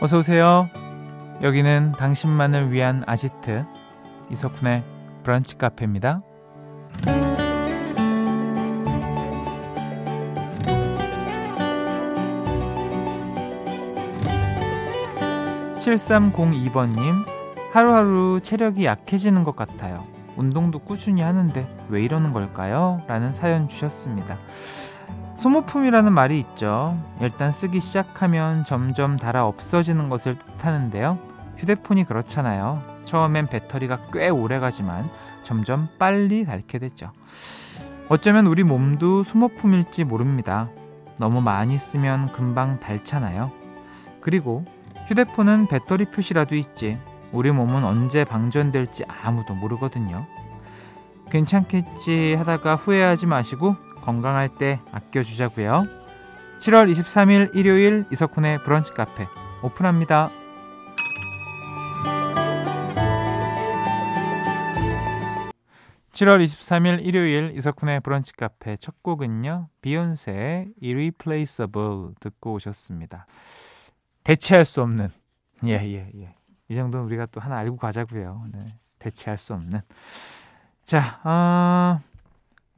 어서 오세요. 여기는 당신만을 위한 아지트 이석훈의 브런치 카페입니다. 7302번님, 하루하루 체력이 약해지는 것 같아요. 운동도 꾸준히 하는데 왜 이러는 걸까요? 라는 사연 주셨습니다. 소모품이라는 말이 있죠. 일단 쓰기 시작하면 점점 닳아 없어지는 것을 뜻하는데요. 휴대폰이 그렇잖아요. 처음엔 배터리가 꽤 오래 가지만 점점 빨리 닳게 되죠. 어쩌면 우리 몸도 소모품일지 모릅니다. 너무 많이 쓰면 금방 닳잖아요. 그리고 휴대폰은 배터리 표시라도 있지. 우리 몸은 언제 방전될지 아무도 모르거든요. 괜찮겠지 하다가 후회하지 마시고 건강할 때 아껴주자고요. 7월 23일 일요일 이석훈의 브런치 카페 오픈합니다. 7월 23일 일요일 이석훈의 브런치 카페 첫 곡은요. 비욘세의 Irreplaceable 듣고 오셨습니다. 대체할 수 없는 예 예예 예, 예. 이 정도는 우리가 또 하나 알고 가자고요. 네. 대체할 수 없는 자 어,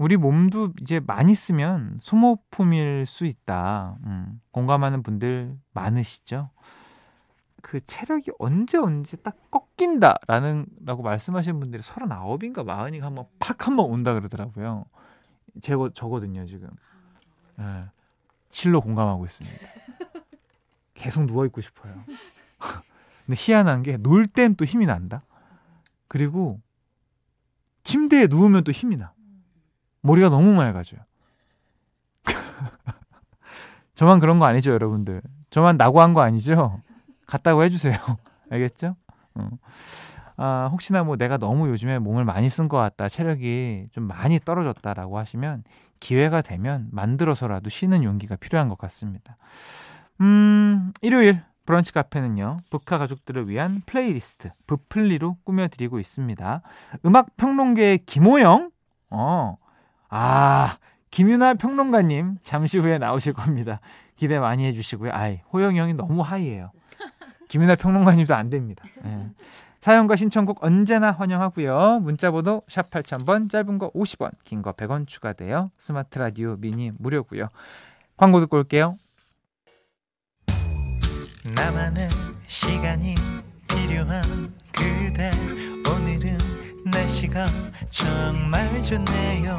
우리 몸도 이제 많이 쓰면 소모품일 수 있다. 음, 공감하는 분들 많으시죠? 그 체력이 언제 언제 딱 꺾인다라는 라고 말씀하시는 분들이 39인가 40인가 한번 팍 한번 온다 그러더라고요. 제거 저거든요, 지금. 네. 실로 공감하고 있습니다. 계속 누워 있고 싶어요. 근데 희한한 게 놀 땐 또 힘이 난다. 그리고 침대에 누우면 또 힘이 나. 머리가 너무 맑아져요. 저만 그런 거 아니죠, 여러분들. 저만 나고 한 거 아니죠? 같다고 해주세요. 알겠죠? 어. 아, 혹시나 뭐 내가 너무 요즘에 몸을 많이 쓴 것 같다, 체력이 좀 많이 떨어졌다라고 하시면 기회가 되면 만들어서라도 쉬는 용기가 필요한 것 같습니다. 음, 일요일 브런치 카페는요, 브카 가족들을 위한 플레이리스트, 부플리로 꾸며드리고 있습니다. 음악 평론계의 김호영, 어, 아, 김윤하 평론가님, 잠시 후에 나오실 겁니다. 기대 많이 해주시고요. 아이, 호영이 형이 너무 high예요. 김윤하 평론가님도 안 됩니다. 네. 사연과 신청곡 언제나 환영하고요. 문자번호 샵 8000번, 짧은 거 50원, 긴 거 100원 추가돼요. 스마트 라디오 미니 무료고요. 광고 듣고 올게요. 나만의 시간이 필요한 그대 오늘은 날씨가 정말 좋네요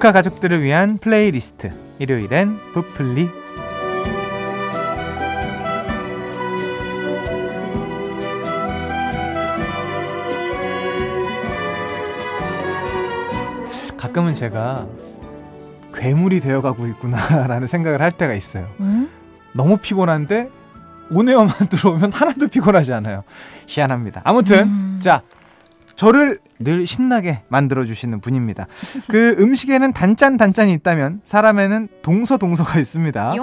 북카 가족들을 위한 플레이리스트 일요일엔 부플리 가끔은 제가 괴물이 되어가고 있구나라는 생각을 할 때가 있어요. 음? 너무 피곤한데 오네어만 들어오면 하나도 피곤하지 않아요. 희한합니다. 아무튼 음. 자 저를 늘 신나게 만들어주시는 분입니다. 그 음식에는 단짠 단짠이 있다면 사람에는 동서 동서가 있습니다.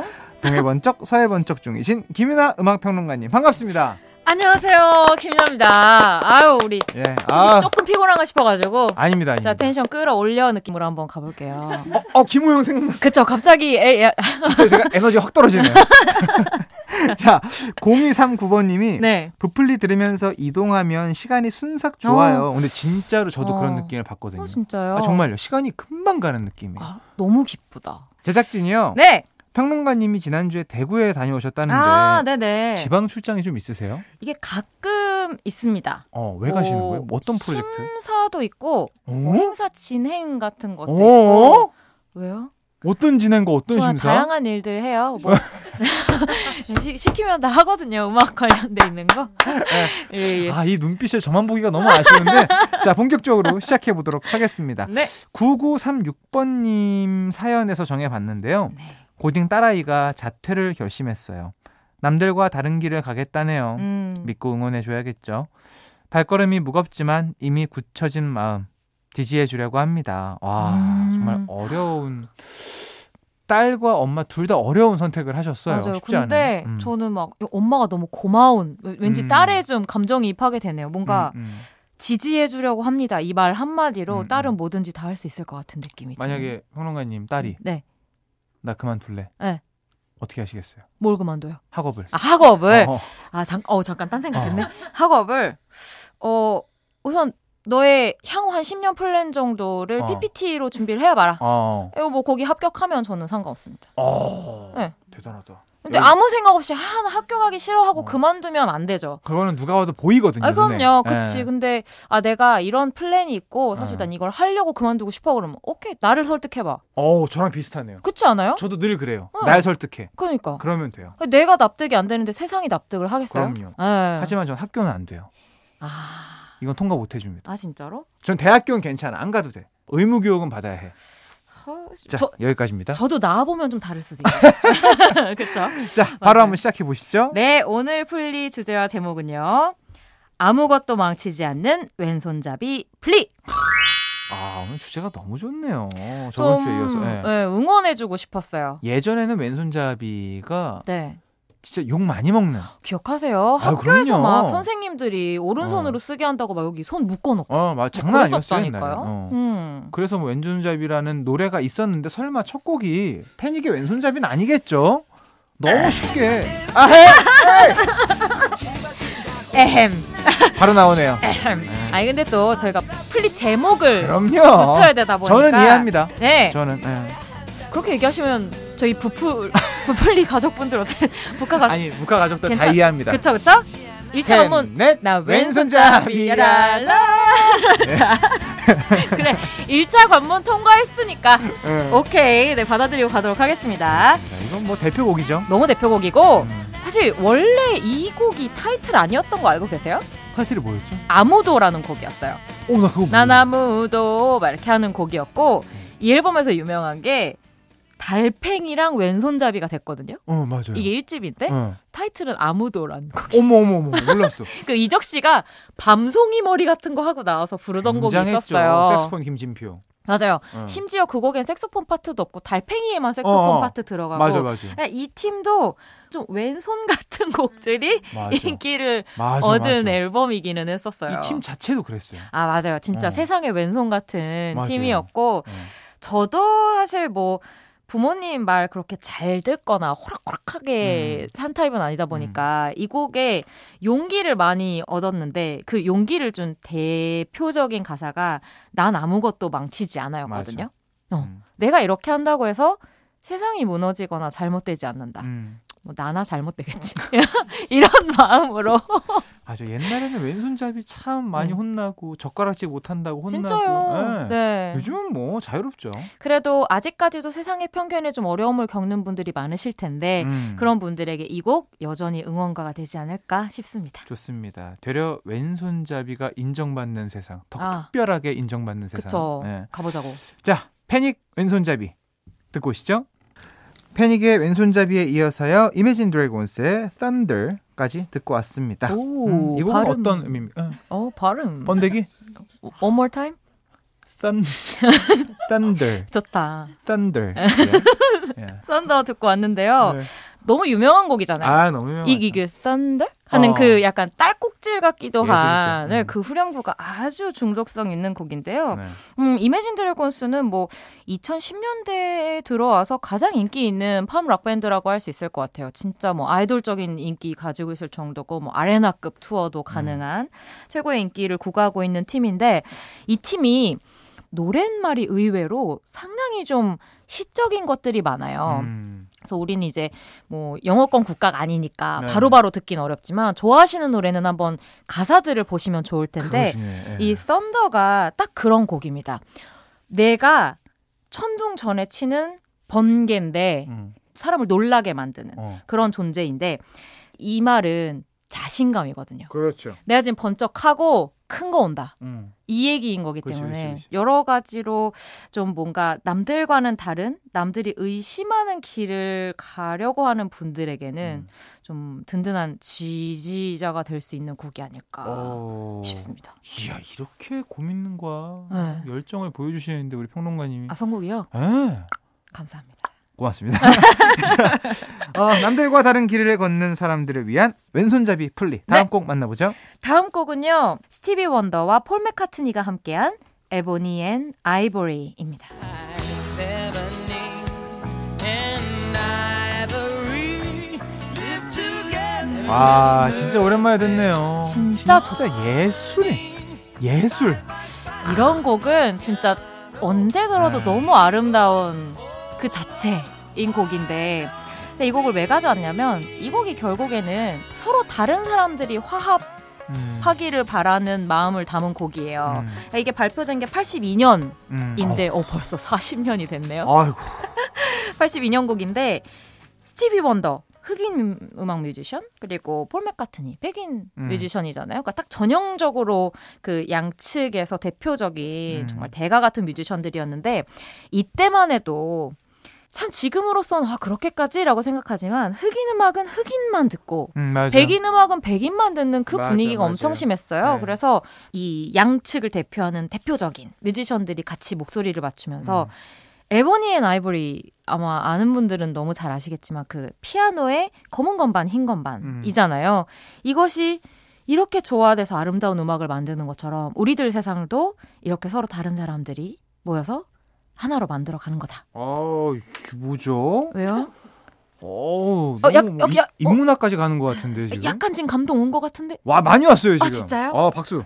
동해 번쩍 서해 번쩍 중이신 김윤아 음악평론가님 반갑습니다. 안녕하세요 김윤아입니다. 아유 우리 예, 아. 조금 피곤한가 싶어가지고 아닙니다, 아닙니다. 자 텐션 끌어올려 느낌으로 한번 가볼게요. 어, 어 김호영 생각났어. 그쵸 갑자기 에, 에. 제가 에너지 확 떨어지네요. 자, 0239번님이 네. 부플리 들으면서 이동하면 시간이 순삭 좋아요. 어. 근데 진짜로 저도 어. 그런 느낌을 받거든요. 어, 진짜요? 아, 정말요. 시간이 금방 가는 느낌이에요. 아, 너무 기쁘다. 제작진이요. 네. 평론가님이 지난주에 대구에 다녀오셨다는데 아, 네네. 지방 출장이 좀 있으세요? 이게 가끔 있습니다. 어, 왜 가시는 어, 거예요? 어떤 프로젝트? 심사도 있고 뭐 행사 진행 같은 것도 있고 왜요? 어떤 진행과 어떤 심사? 다양한 일들 해요. 뭐 시, 시키면 다 하거든요. 음악 관련돼 있는 거. 예. 예, 예. 아이 눈빛을 저만 보기가 너무 아쉬운데 자 본격적으로 시작해 보도록 하겠습니다. 네. 9936번님 사연에서 정해봤는데요. 네. 고딩 딸아이가 자퇴를 결심했어요. 남들과 다른 길을 가겠다네요. 음. 믿고 응원해줘야겠죠. 발걸음이 무겁지만 이미 굳혀진 마음 지지해 주려고 합니다. 와, 음. 정말 어려운 딸과 엄마 둘 다 어려운 선택을 하셨어요. 맞아요. 쉽지 근데 음. 저는 막 엄마가 너무 고마운 왠지 음. 딸에 좀 감정이 입하게 되네요. 뭔가 음, 음. 지지해 주려고 합니다. 이 말 한마디로 음, 딸은 뭐든지 다 할 수 있을 것 같은 느낌이 만약에 평론가님 딸이 네. 나 그만둘래. 네. 어떻게 하시겠어요? 뭘 그만둬요? 학업을. 아, 학업을. 어. 아, 잠, 어, 잠깐 딴 생각했네. 어. 학업을 어, 우선 너의 향후 한 10년 플랜 정도를 어. PPT로 준비를 해봐라. 어. 이거 뭐 거기 합격하면 저는 상관없습니다. 어. 네. 대단하다. 근데 아무 생각 없이 하 나 학교 가기 싫어하고 어. 그만두면 안 되죠. 그거는 누가 봐도 보이거든요. 아, 그럼요. 눈에. 그치. 네. 근데 아 내가 이런 플랜이 있고 사실 네. 난 이걸 하려고 그만두고 싶어 그러면 오케이 나를 설득해봐. 어, 저랑 비슷하네요. 그렇지 않아요? 저도 늘 그래요. 어. 날 설득해. 그러니까. 그러면 돼요. 내가 납득이 안 되는데 세상이 납득을 하겠어요? 그럼요. 네. 하지만 전 학교는 안 돼요. 아. 이건 통과 못 해줍니다. 아 진짜로? 전 대학교는 괜찮아. 안 가도 돼. 의무 교육은 받아야 해. 자, 저, 여기까지입니다. 저도 나와보면 좀 다를 수도 있어요. 그렇죠? 자, 바로 맞아요. 한번 시작해 보시죠. 네, 오늘 풀리 주제와 제목은요. 아무것도 망치지 않는 왼손잡이 플리. 아, 오늘 주제가 너무 좋네요. 저번 주에 이어서. 네. 네, 응원해주고 싶었어요. 예전에는 왼손잡이가 네. 진짜 욕 많이 먹는. 기억하세요? 아, 학교에서 막 선생님들이 오른손으로 어. 쓰게 한다고 막 여기 손 묶어놓고. 어, 막 장난 옛날에. 어. 음. 그래서 뭐 왼손잡이라는 노래가 있었는데 설마 첫 곡이 패닉의 왼손잡이는 아니겠죠? 너무 쉽게. 아 해. 에헴. 바로 나오네요. 에헴. 네. 아니 근데 또 저희가 플리 제목을 그럼요. 붙여야 되다 보니까 저는 이해합니다. 네. 저는 네. 그렇게 얘기하시면 저희 부풀 부풀리 가족분들 어쨌든 북한 가 아니 북한 가족들 괜찮... 다 이해합니다. 그쵸 그쵸? 1차 원문 나 왼손잡이라 네. 자 그래 1차 관문 통과했으니까 네. 오케이 네 받아들이고 가도록 하겠습니다. 이건 뭐 대표곡이죠. 너무 대표곡이고 음. 사실 원래 이 곡이 타이틀 아니었던 거 알고 계세요? 타이틀이 뭐였죠? 아무도라는 곡이었어요. 오, 나 그거 난 아무도 막 이렇게 하는 곡이었고 이 앨범에서 유명한 게 달팽이랑 왼손잡이가 됐거든요. 어 맞아요. 이게 1집인데 어. 타이틀은 아무도란 곡. 어머 어머 어머 몰랐어. 그 이적 씨가 밤송이 머리 같은 거 하고 나와서 부르던 곡이 있었어요. 색소폰 김진표. 맞아요. 어. 심지어 그 곡엔 색소폰 파트도 없고 달팽이에만 색소폰 어, 어. 파트 들어가고. 맞아, 맞아. 이 팀도 좀 왼손 같은 곡들이 맞아. 인기를 얻은. 앨범이기는 했었어요. 이 팀 자체도 그랬어요. 아 맞아요. 진짜 어. 세상의 왼손 같은 팀이었고 어. 저도 사실 뭐 부모님 말 그렇게 잘 듣거나 호락호락하게 음. 산 타입은 아니다 보니까 음. 이 곡에 용기를 많이 얻었는데 그 용기를 준 대표적인 가사가 난 아무것도 망치지 않아요거든요. 어. 음. 내가 이렇게 한다고 해서 세상이 무너지거나 잘못되지 않는다. 음. 뭐 나나 잘못되겠지 이런 마음으로 맞아 옛날에는 왼손잡이 참 많이 네. 혼나고 젓가락질 못한다고 혼나고 진짜요. 네. 네. 요즘은 뭐 자유롭죠. 그래도 아직까지도 세상의 편견에 좀 어려움을 겪는 분들이 많으실 텐데 음. 그런 분들에게 이 곡 여전히 응원가가 되지 않을까 싶습니다. 좋습니다. 되려 왼손잡이가 인정받는 세상, 더 아. 특별하게 인정받는 세상. 그쵸. 네. 가보자고. 자 패닉 왼손잡이 듣고 오시죠. 패닉의 왼손잡이에 이어서요. 이매진 드래곤스의 Thunder까지 듣고 왔습니다. 오, 음, 이 곡은 발음. 어떤 의미입니까? 어, 발음. 번데기? One more time? Thun, Thunder. 좋다. Thunder. 예. Thunder 듣고 왔는데요. 네. 너무 유명한 곡이잖아요. 아, 너무 유명한. 이기 그 Thunder 하는 어. 그 약간 딸꾹질 같기도 한 네, 음. 그 후렴구가 아주 중독성 있는 곡인데요. 네. 음, 이매진 드래곤스는 뭐 2010년대에 들어와서 가장 인기 있는 팝락 밴드라고 할 수 있을 것 같아요. 진짜 뭐 아이돌적인 인기 가지고 있을 정도고 뭐 아레나급 투어도 가능한 음. 최고의 인기를 구가하고 있는 팀인데 이 팀이 노랫말이 의외로 상당히 좀 시적인 것들이 많아요. 음. 그래서 우리는 이제 뭐 영어권 국가가 아니니까 네. 바로바로 바로 듣긴 어렵지만 좋아하시는 노래는 한번 가사들을 보시면 좋을 텐데 예. 이 썬더가 딱 그런 곡입니다. 내가 천둥 전에 치는 번개인데 음. 사람을 놀라게 만드는 어. 그런 존재인데 이 말은 자신감이거든요. 그렇죠. 내가 지금 번쩍하고 큰 거 온다. 음. 이 얘기인 거기 때문에 그치, 그치. 여러 가지로 좀 뭔가 남들과는 다른 남들이 의심하는 길을 가려고 하는 분들에게는 음. 좀 든든한 지지자가 될 수 있는 곡이 아닐까 어... 싶습니다. 이야 이렇게 고민과 네. 열정을 보여주시는데 우리 평론가님이 아 선곡이요? 네. 감사합니다. 고맙습니다. 어, 남들과 다른 길을 걷는 사람들을 위한 왼손잡이 플리. 다음 네. 곡 만나보죠. 다음 곡은요. 스티비 원더와 폴 맥카트니가 함께한 Ebony and Ivory입니다. 아 진짜 오랜만에 듣네요. 진짜 진짜 예술이 예술. 이런 곡은 진짜 언제 들어도 아. 너무 아름다운 그 자체인 곡인데 이 곡을 왜 가져왔냐면 이 곡이 결국에는 서로 다른 사람들이 화합 음. 하기를 바라는 마음을 담은 곡이에요. 음. 그러니까 이게 발표된 게 82년인데, 음. 어. 어, 벌써 40년이 됐네요. 아이고. 82년 곡인데, 스티비 원더, 흑인 음악 뮤지션, 그리고 폴 맥카트니, 백인 음. 뮤지션이잖아요. 그러니까 딱 전형적으로 그 양측에서 대표적인 음. 정말 대가 같은 뮤지션들이었는데, 이때만 해도 참 지금으로선 아 그렇게까지라고 생각하지만 흑인 음악은 흑인만 듣고 음, 백인 음악은 백인만 듣는 그 맞아, 분위기가 맞아요. 엄청 심했어요. 네. 그래서 이 양측을 대표하는 대표적인 뮤지션들이 같이 목소리를 맞추면서 음. Ebony and Ivory 아마 아는 분들은 너무 잘 아시겠지만 그 피아노의 검은 건반 흰 건반이잖아요. 음. 이것이 이렇게 조화돼서 아름다운 음악을 만드는 것처럼 우리들 세상도 이렇게 서로 다른 사람들이 모여서 하나로 만들어 가는 거다. 아, 뭐죠? 왜요? 어, 어, 약, 이, 야, 어? 인문학까지 가는 것 같은데 지금. 약간 지금 감동 온 것 같은데. 와 많이 왔어요 아, 지금. 아 진짜요? 아 박수.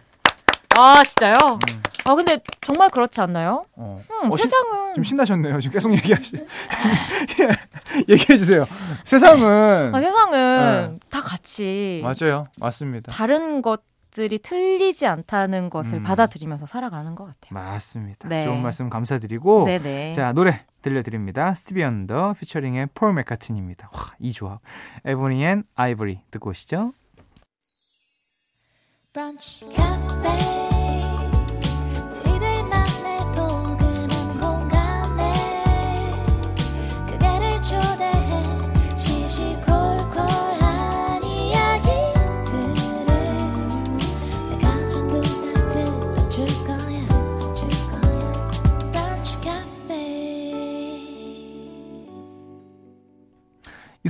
아 진짜요? 음. 아 근데 정말 그렇지 않나요? 어. 음, 어, 세상은 시, 좀 신나셨네요. 지금 계속 얘기하시. 얘기해 주세요. 세상은. 아, 세상은 네. 다 같이. 맞아요, 맞습니다. 다른 것 것들이 틀리지 않다는 것을 음. 받아들이면서 살아가는 것 같아요. 맞습니다. 네. 좋은 말씀 감사드리고 네네. 자 노래 들려드립니다. 스티비 원더 피처링의 폴 맥카트니입니다. 와, 이 조합. Ebony and Ivory 듣고 오시죠. 브런치,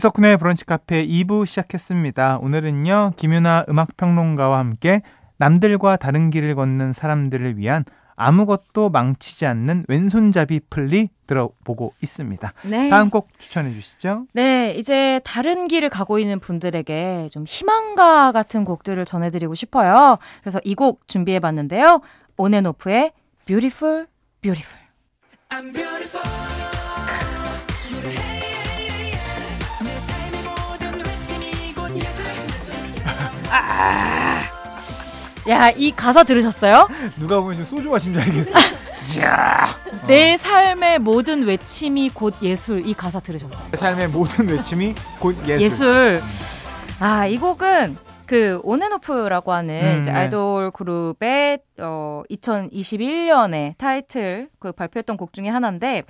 이석훈의 브런치 카페 2부 시작했습니다. 오늘은요, 김윤아 음악평론가와 함께 남들과 다른 길을 걷는 사람들을 위한 아무것도 망치지 않는 왼손잡이 플리 들어보고 있습니다. 네. 다음 곡 추천해 주시죠. 네, 이제 다른 길을 가고 있는 분들에게 좀 희망가 같은 곡들을 전해드리고 싶어요. 그래서 이 곡 준비해 봤는데요. 온앤오프의 Beautiful, Beautiful. 야, 이 가사 들으셨어요? 누가 보면 소주 마신 줄 알겠어. 이야. 내 삶의 모든 외침이 곧 예술. 이 가사 들으셨어요? 내 삶의 모든 외침이 곧 예술. 예술. 아, 이 곡은 그 온앤오프라고 하는 음, 네. 아이돌 그룹의 어 2021년에 타이틀 그 발표했던 곡 중에 하나인데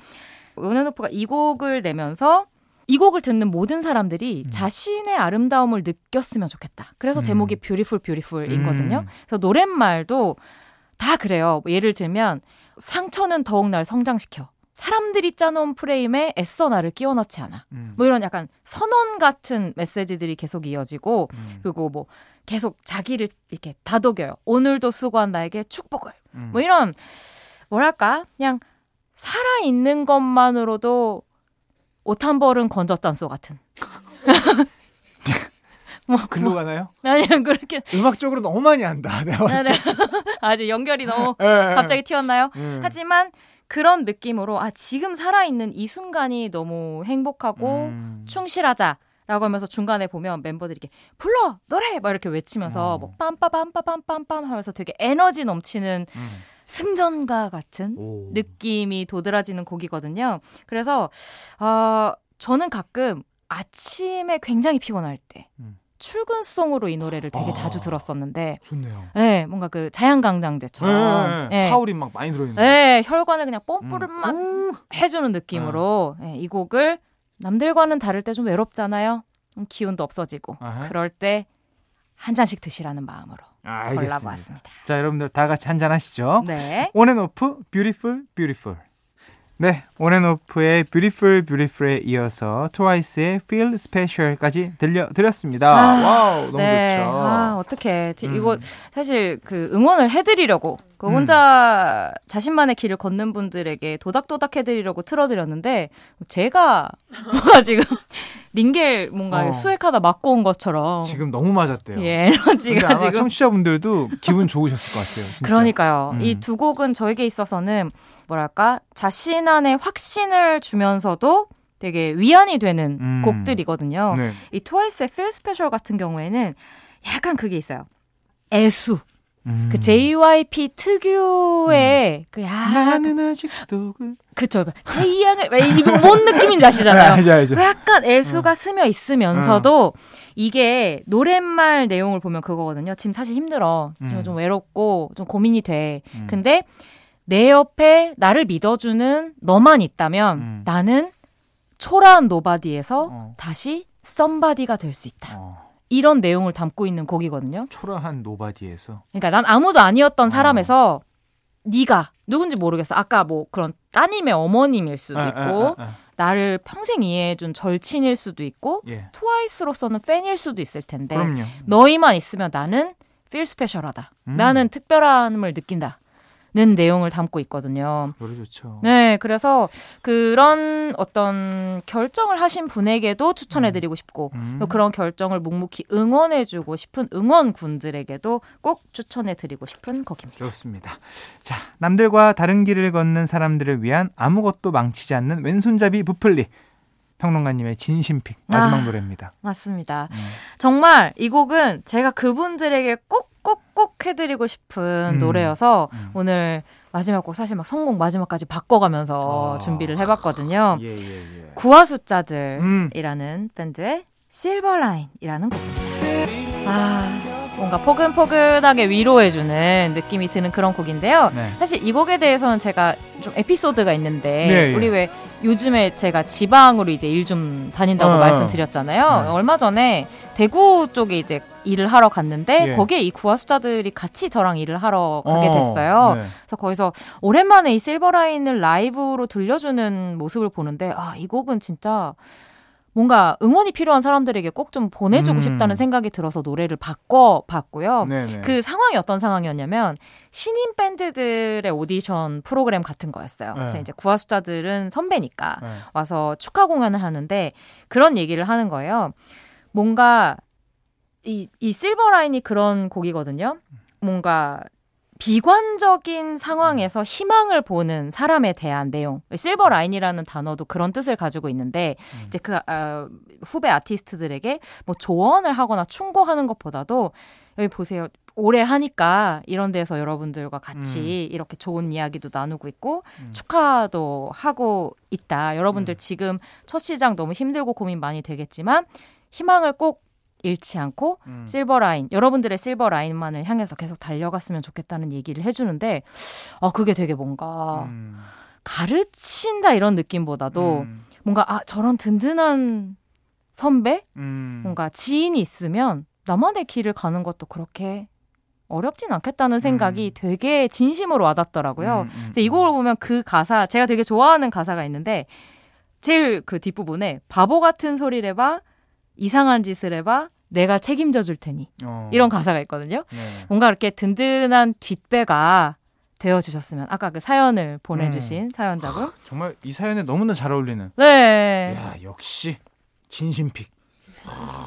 온앤오프가 이 곡을 내면서 이 곡을 듣는 모든 사람들이 음. 자신의 아름다움을 느꼈으면 좋겠다. 그래서 음. 제목이 Beautiful Beautiful이거든요. 음. 그래서 노랫말도 다 그래요. 뭐 예를 들면 상처는 더욱 날 성장시켜. 사람들이 짜놓은 프레임에 애써 나를 끼워 넣지 않아. 음. 뭐 이런 약간 선언 같은 메시지들이 계속 이어지고 음. 그리고 뭐 계속 자기를 이렇게 다독여요. 오늘도 수고한 나에게 축복을. 음. 뭐 이런 뭐랄까? 그냥 살아 있는 것만으로도 옷 한 벌은 건졌잖소 같은. 뭐, 글로 뭐, 가나요? 아니요 그렇게 음악적으로 너무 많이 한다. 내가 네, 네. 아주 연결이 너무 네, 갑자기 튀었나요? 네. 하지만 그런 느낌으로 아 지금 살아 있는 이 순간이 너무 행복하고 음. 충실하자. 라고 하면서 중간에 보면 멤버들이 이렇게 불러 노래 막 이렇게 외치면서 어. 뭐 빰빠밤빠밤빰빰 하면서 되게 에너지 넘치는 음. 승전가 같은 오. 느낌이 도드라지는 곡이거든요. 그래서 어, 저는 가끔 아침에 굉장히 피곤할 때 음. 출근송으로 이 노래를 되게 아, 자주 들었었는데 좋네요. 네, 뭔가 그 자양강장제처럼 네, 네, 파울이 막 많이 들어있는. 네, 혈관을 그냥 뽐뿌를 음. 막 음. 해주는 느낌으로 네. 이 곡을 남들과는 다를 때 좀 외롭잖아요. 기운도 없어지고 아하. 그럴 때 한 잔씩 드시라는 마음으로 아, 골라보았습니다. 자, 여러분들 다 같이 한 잔 하시죠. 네. 온앤오프 Beautiful Beautiful. 네, 온앤오프의 Beautiful Beautiful에 이어서 트와이스의 Feel Special까지 들려드렸습니다. 아, 와우, 너무 네. 좋죠. 아, 어떡해. 음. 이거 사실 그 응원을 해드리려고 그 음. 혼자 음. 자신만의 길을 걷는 분들에게 도닥도닥 해드리려고 틀어드렸는데 제가 뭔가 지금 링겔 뭔가 어. 수액 하나 맞고 온 것처럼 지금 너무 맞았대요. 예, 에너지가 지금 청취자분들도 기분 좋으셨을 것 같아요. 진짜. 그러니까요. 음. 이두 곡은 저에게 있어서는 뭐랄까 자신 안에 확신을 주면서도 되게 위안이 되는 음. 곡들이거든요. 네. 이 트와이스의 Feel Special 같은 경우에는 약간 그게 있어요. 애수. 음. 그 JYP 특유의 음. 그 약간 나는 아직도 그 그쵸 태양을 이뭔 느낌인지 아시잖아요. 알죠, 알죠. 약간 애수가 음. 스며 있으면서도 음. 이게 노랫말 내용을 보면 그거거든요. 지금 사실 힘들어. 지금 음. 좀 외롭고 좀 고민이 돼. 음. 근데 내 옆에 나를 믿어주는 너만 있다면 음. 나는 초라한 nobody에서 어. 다시 somebody가 될 수 있다. 어. 이런 내용을 담고 있는 곡이거든요. 초라한 nobody에서. 그러니까 난 아무도 아니었던 어. 사람에서 네가 누군지 모르겠어. 아까 뭐 그런 따님의 어머님일 수도 있고 에, 에, 에, 나를 평생 이해해준 절친일 수도 있고 예. 트와이스로서는 팬일 수도 있을 텐데 그럼요. 너희만 있으면 나는 필 스페셜하다. 음. 나는 특별함을 느낀다. 는 내용을 담고 있거든요. 노래 좋죠. 네, 그래서 그런 어떤 결정을 하신 분에게도 추천해드리고 음. 싶고 음. 그런 결정을 묵묵히 응원해주고 싶은 응원군들에게도 꼭 추천해드리고 싶은 곡입니다. 좋습니다. 자, 남들과 다른 길을 걷는 사람들을 위한 아무것도 망치지 않는 왼손잡이 부플리. 평론가님의 진심픽 마지막 아, 노래입니다. 맞습니다. 음. 정말 이 곡은 제가 그분들에게 꼭 꼭꼭 해드리고 싶은 음. 노래여서 음. 오늘 마지막 곡 사실 막 성공 마지막까지 바꿔가면서 아. 준비를 해봤거든요. 예, 예, 예. 구화 숫자들이라는 음. 밴드의 실버라인이라는 곡입니다. 아 뭔가 포근포근하게 위로해주는 느낌이 드는 그런 곡인데요. 네. 사실 이 곡에 대해서는 제가 좀 에피소드가 있는데 네, 우리 왜 요즘에 제가 지방으로 이제 일 좀 다닌다고 어, 어, 말씀드렸잖아요. 네. 얼마 전에 대구 쪽에 이제 일을 하러 갔는데 예. 거기에 이 구화수자들이 같이 저랑 일을 하러 가게 어, 됐어요. 네. 그래서 거기서 오랜만에 이 실버라인을 라이브로 들려주는 모습을 보는데 아 이 곡은 진짜 뭔가 응원이 필요한 사람들에게 꼭 좀 보내주고 음. 싶다는 생각이 들어서 노래를 바꿔 봤고요. 네네. 그 상황이 어떤 상황이었냐면 신인 밴드들의 오디션 프로그램 같은 거였어요. 네. 그래서 이제 구화수자들은 선배니까 네. 와서 축하 공연을 하는데 그런 얘기를 하는 거예요. 뭔가 이, 이 실버라인이 그런 곡이거든요. 뭔가 비관적인 상황에서 희망을 보는 사람에 대한 내용. 실버 라인이라는 단어도 그런 뜻을 가지고 있는데 음. 이제 그 어, 후배 아티스트들에게 뭐 조언을 하거나 충고하는 것보다도 여기 보세요. 오래 하니까 이런 데서 여러분들과 같이 음. 이렇게 좋은 이야기도 나누고 있고 음. 축하도 하고 있다. 여러분들 음. 지금 첫 시장 너무 힘들고 고민 많이 되겠지만 희망을 꼭 잃지 않고 음. 실버 라인 여러분들의 실버 라인만을 향해서 계속 달려갔으면 좋겠다는 얘기를 해주는데 어 그게 되게 뭔가 음. 가르친다 이런 느낌보다도 음. 뭔가 아 저런 든든한 선배 음. 뭔가 지인이 있으면 나만의 길을 가는 것도 그렇게 어렵진 않겠다는 생각이 음. 되게 진심으로 와닿더라고요. 음, 음, 이 곡을 보면 그 가사 제가 되게 좋아하는 가사가 있는데 제일 그 뒷부분에 바보 같은 소리를 해봐 이상한 짓을 해봐 내가 책임져 줄 테니 어. 이런 가사가 있거든요. 네. 뭔가 이렇게 든든한 뒷배가 되어 주셨으면 아까 그 사연을 보내주신 음. 사연자분 하, 정말 이 사연에 너무나 잘 어울리는. 네. 야 역시 진심픽.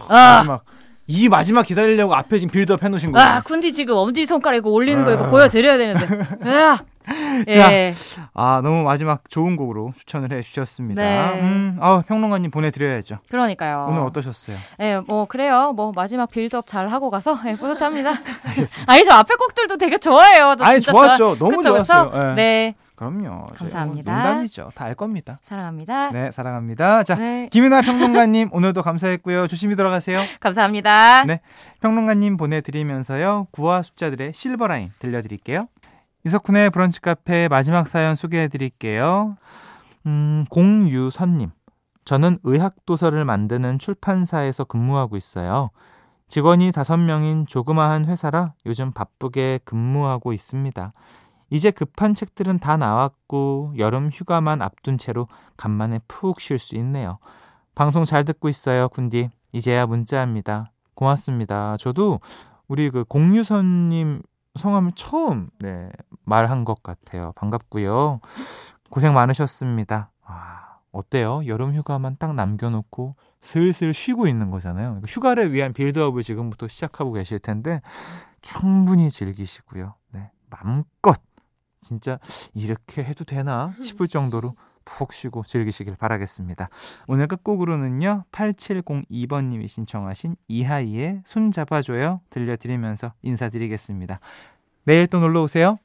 아. 마지막 이 마지막 기다리려고 앞에 지금 빌드업 해놓으신 거예요. 아 군디 지금 엄지 손가락 이거 올리는 거 이거 아. 보여드려야 되는데. 야 예. 자, 아 너무 마지막 좋은 곡으로 추천을 해주셨습니다. 네. 음, 아 평론가님 보내드려야죠. 그러니까요. 오늘 어떠셨어요? 네, 뭐 그래요. 뭐 마지막 빌드업 잘 하고 가서 네, 뿌듯합니다. 알겠습니다. 아니 저 앞에 곡들도 되게 좋아해요. 아니 좋았죠. 좋아... 너무 그쵸, 좋았어요. 그쵸? 네. 네. 그럼요. 감사합니다. 농담이죠. 다 알 겁니다. 사랑합니다. 네, 사랑합니다. 자, 네. 김윤아 평론가님 오늘도 감사했고요. 조심히 돌아가세요. 감사합니다. 네, 평론가님 보내드리면서요. 구화 숫자들의 실버라인 들려드릴게요. 이석훈의 브런치 카페 마지막 사연 소개해 드릴게요. 음, 공유선님. 저는 의학도서를 만드는 출판사에서 근무하고 있어요. 직원이 다섯 명인 조그마한 회사라 요즘 바쁘게 근무하고 있습니다. 이제 급한 책들은 다 나왔고 여름 휴가만 앞둔 채로 간만에 푹 쉴 수 있네요. 방송 잘 듣고 있어요, 군디. 이제야 문자합니다. 고맙습니다. 저도 우리 그 공유선님 성함을 처음 네, 말한 것 같아요. 반갑고요. 고생 많으셨습니다. 아, 어때요? 여름 휴가만 딱 남겨놓고 슬슬 쉬고 있는 거잖아요. 휴가를 위한 빌드업을 지금부터 시작하고 계실 텐데 충분히 즐기시고요. 네, 마음껏 진짜 이렇게 해도 되나 싶을 정도로 푹 쉬고 즐기시길 바라겠습니다. 오늘 끝곡으로는요. 8702번님이 신청하신 이하이의 손 잡아줘요 들려드리면서 인사드리겠습니다. 내일 또 놀러 오세요.